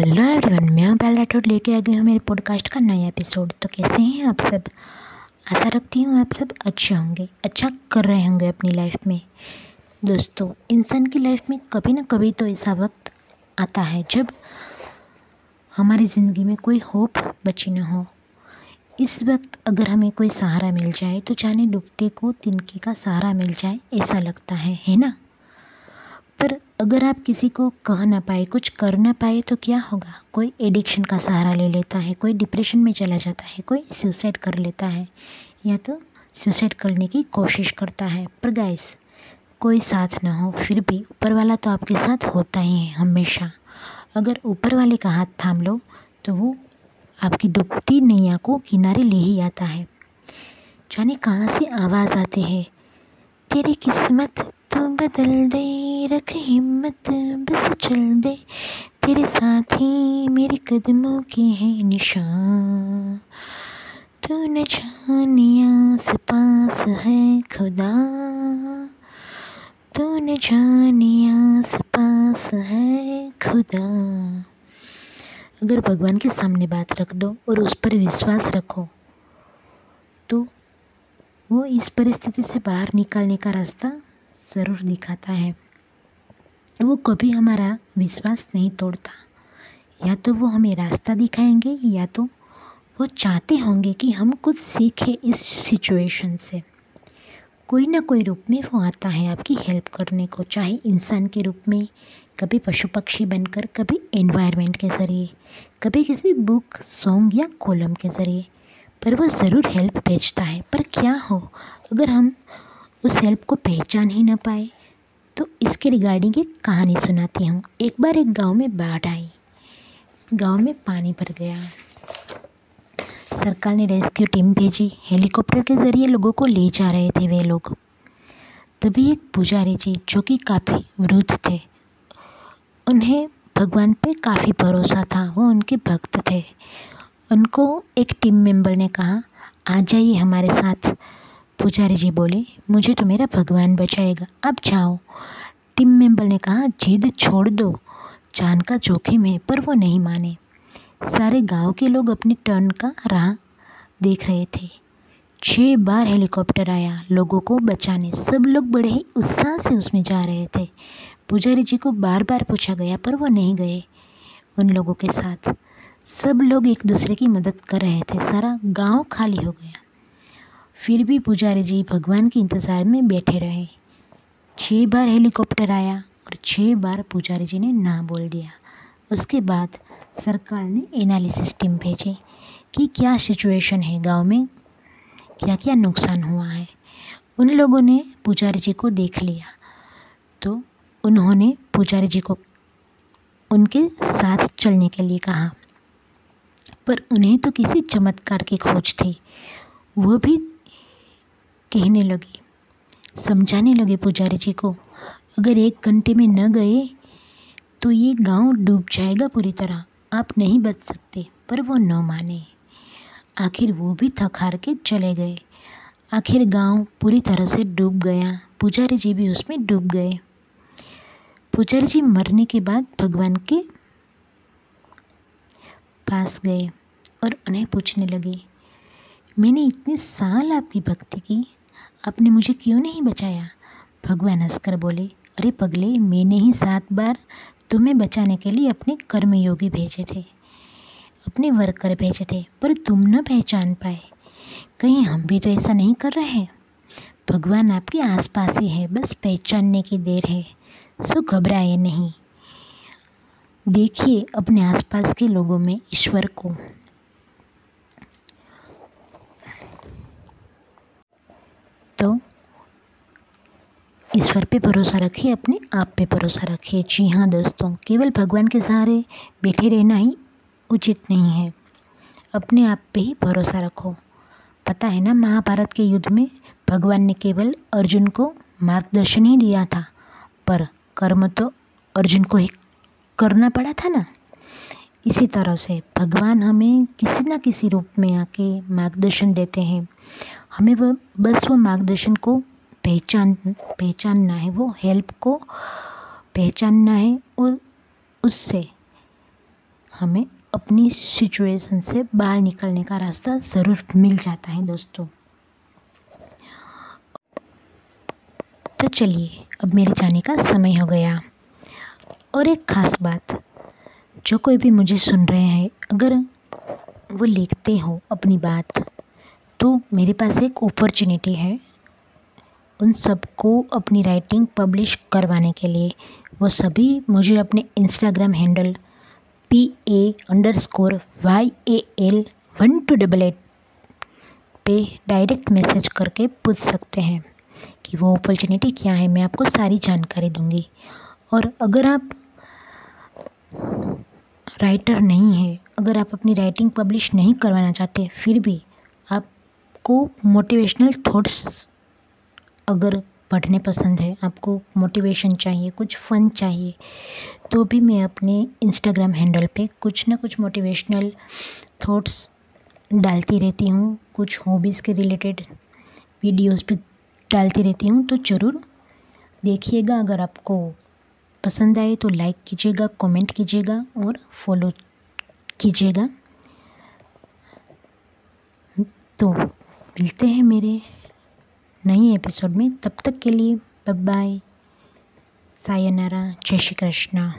Hello everyone, मैं हूँ पहला राठौड़ लेके आ गई हूँ मेरे पॉडकास्ट का नया एपिसोड तो कैसे हैं आप सब? आशा रखती हूँ आप सब अच्छे होंगे अच्छा कर रहे होंगे अपनी लाइफ में। दोस्तों, इंसान की लाइफ में कभी ना कभी तो ऐसा वक्त आता है जब हमारी ज़िंदगी में कोई होप बची ना हो। इस वक्त अगर हमें कोई सहारा मिल जाए तो जाने डूबते को तिनके का सहारा मिल जाए, ऐसा लगता है है ना? पर अगर आप किसी को कह ना पाए, कुछ कर ना पाए तो क्या होगा? कोई एडिक्शन का सहारा ले लेता है, कोई डिप्रेशन में चला जाता है, कोई सुसाइड कर लेता है, या तो सुसाइड करने की कोशिश करता है। पर गाइस कोई साथ ना हो, फिर भी ऊपर वाला तो आपके साथ होता ही है हमेशा। अगर ऊपर वाले का हाथ थाम लो तो वो आपकी डूबती नैया को किनारे ले ही आता है। जाने कहाँ से आवाज़ आती है? तेरी किस्मत बदल दे, रख हिम्मत, बस चल दे। तेरे साथ ही मेरे कदमों के हैं निशान। तू न जाने आस पास है खुदा। तू न जाने आस पास है खुदा। अगर भगवान के सामने बात रख दो और उस पर विश्वास रखो तो वो इस परिस्थिति से बाहर निकालने का रास्ता ज़रूर दिखाता है। वो कभी हमारा विश्वास नहीं तोड़ता। या तो वो हमें रास्ता दिखाएँगे, या तो वो चाहते होंगे कि हम कुछ सीखें इस सिचुएशन से। कोई ना कोई रूप में वो आता है आपकी हेल्प करने को, चाहे इंसान के रूप में, कभी पशु पक्षी बनकर, कभी एनवायरनमेंट के ज़रिए, कभी किसी बुक सॉन्ग या कॉलम के ज़रिए। पर वो ज़रूर हेल्प भेजता है। पर क्या हो, अगर हम उस हेल्प को पहचान ही ना पाए। तो इसके रिगार्डिंग एक कहानी सुनाती हूँ। एक बार एक गाँव में बाढ़ आई। गाँव में पानी भर गया। सरकार ने रेस्क्यू टीम भेजी। हेलीकॉप्टर के ज़रिए लोगों को ले जा रहे थे वे लोग। तभी एक पुजारी जी, जो कि काफ़ी वृद्ध थे, उन्हें भगवान पे काफ़ी भरोसा था। वो उनके भक्त थे। उनको एक टीम मेंबर ने कहा, आ जाइए हमारे साथ। पुजारी जी बोले, मुझे तो मेरा भगवान बचाएगा। अब जाओ। टीम मेंबर ने कहा, जिद छोड़ दो। जान का जोखिम है, पर वो नहीं माने। सारे गाँव के लोग अपने टर्न का राह देख रहे थे। छः बार हेलीकॉप्टर आया, लोगों को बचाने। सब लोग बड़े ही उत्साह से उसमें जा रहे थे। पुजारी जी को बार बार पूछा गया, पर वो नहीं गए उन लोगों के साथ। सब लोग एक दूसरे की मदद कर रहे थे। सारा गाँव खाली हो गया। फिर भी पुजारी जी भगवान के इंतज़ार में बैठे रहे। छः बार हेलीकॉप्टर आया और छः बार पुजारी जी ने ना बोल दिया। उसके बाद सरकार ने एनालिसिस टीम भेजी कि क्या सिचुएशन है गाँव में क्या क्या नुकसान हुआ है। उन लोगों ने पुजारी जी को देख लिया। तो उन्होंने पुजारी जी को उनके साथ चलने के लिए कहा। पर उन्हें तो किसी चमत्कार की खोज थी। वो भी कहने लगी। समझाने लगे पुजारी जी को, अगर एक घंटे में न गए तो ये गाँव डूब जाएगा पूरी तरह। आप नहीं बच सकते, पर वो न माने। आखिर वो भी थक हार के चले गए। आखिर गाँव पूरी तरह से डूब गया। पुजारी जी भी उसमें डूब गए। पुजारी जी मरने के बाद भगवान के पास गए और उन्हें पूछने लगे, मैंने इतने साल आपकी भक्ति की आपने मुझे क्यों नहीं बचाया? भगवान हंसकर बोले, अरे पगले, मैंने ही सात बार तुम्हें बचाने के लिए अपने कर्मयोगी भेजे थे। अपने वर्कर भेजे थे, पर तुम न पहचान पाए। कहीं हम भी तो ऐसा नहीं कर रहे हैं। भगवान आपके आसपास ही है, बस पहचानने की देर है, सो घबराए नहीं। देखिए अपने आसपास के लोगों में ईश्वर को तो ईश्वर पे भरोसा रखिए, अपने आप पे भरोसा रखिए। जी हाँ दोस्तों, केवल भगवान के सहारे बैठे रहना ही उचित नहीं है। अपने आप पे ही भरोसा रखो। पता है ना, महाभारत के युद्ध में भगवान ने केवल अर्जुन को मार्गदर्शन ही दिया था, पर कर्म तो अर्जुन को ही करना पड़ा था ना। इसी तरह से भगवान हमें किसी न किसी रूप में आके मार्गदर्शन देते हैं। हमें वह बस वो मार्गदर्शन को पहचान, पहचानना है, वो हेल्प को पहचानना है और उससे हमें अपनी सिचुएशन से बाहर निकलने का रास्ता ज़रूर मिल जाता है दोस्तों। तो चलिए, अब मेरे जाने का समय हो गया। और एक ख़ास बात, जो कोई भी मुझे सुन रहे हैं, अगर वो लिखते हो अपनी बात तो मेरे पास एक अपॉर्चुनिटी है। उन सबको अपनी राइटिंग पब्लिश करवाने के लिए। वो सभी मुझे अपने Instagram handle P A underscore Y A L one two double eight पे डायरेक्ट मैसेज करके पूछ सकते हैं कि वो अपॉर्चुनिटी क्या है, मैं आपको सारी जानकारी दूँगी। और अगर आप राइटर नहीं है, अगर आप अपनी राइटिंग पब्लिश नहीं करवाना चाहते, फिर भी आपको मोटिवेशनल थॉट्स अगर पढ़ने पसंद है, आपको मोटिवेशन चाहिए, कुछ फ़न चाहिए तो भी मैं अपने इंस्टाग्राम हैंडल पे कुछ ना कुछ मोटिवेशनल थॉट्स डालती रहती हूँ, कुछ हॉबीज़ के रिलेटेड वीडियोस भी डालती रहती हूँ तो ज़रूर देखिएगा। अगर आपको पसंद आए तो लाइक कीजिएगा कमेंट कीजिएगा और फॉलो कीजिएगा। तो मिलते हैं मेरे नए एपिसोड में तब तक के लिए बाय बाय सायनारा जय श्री कृष्णा।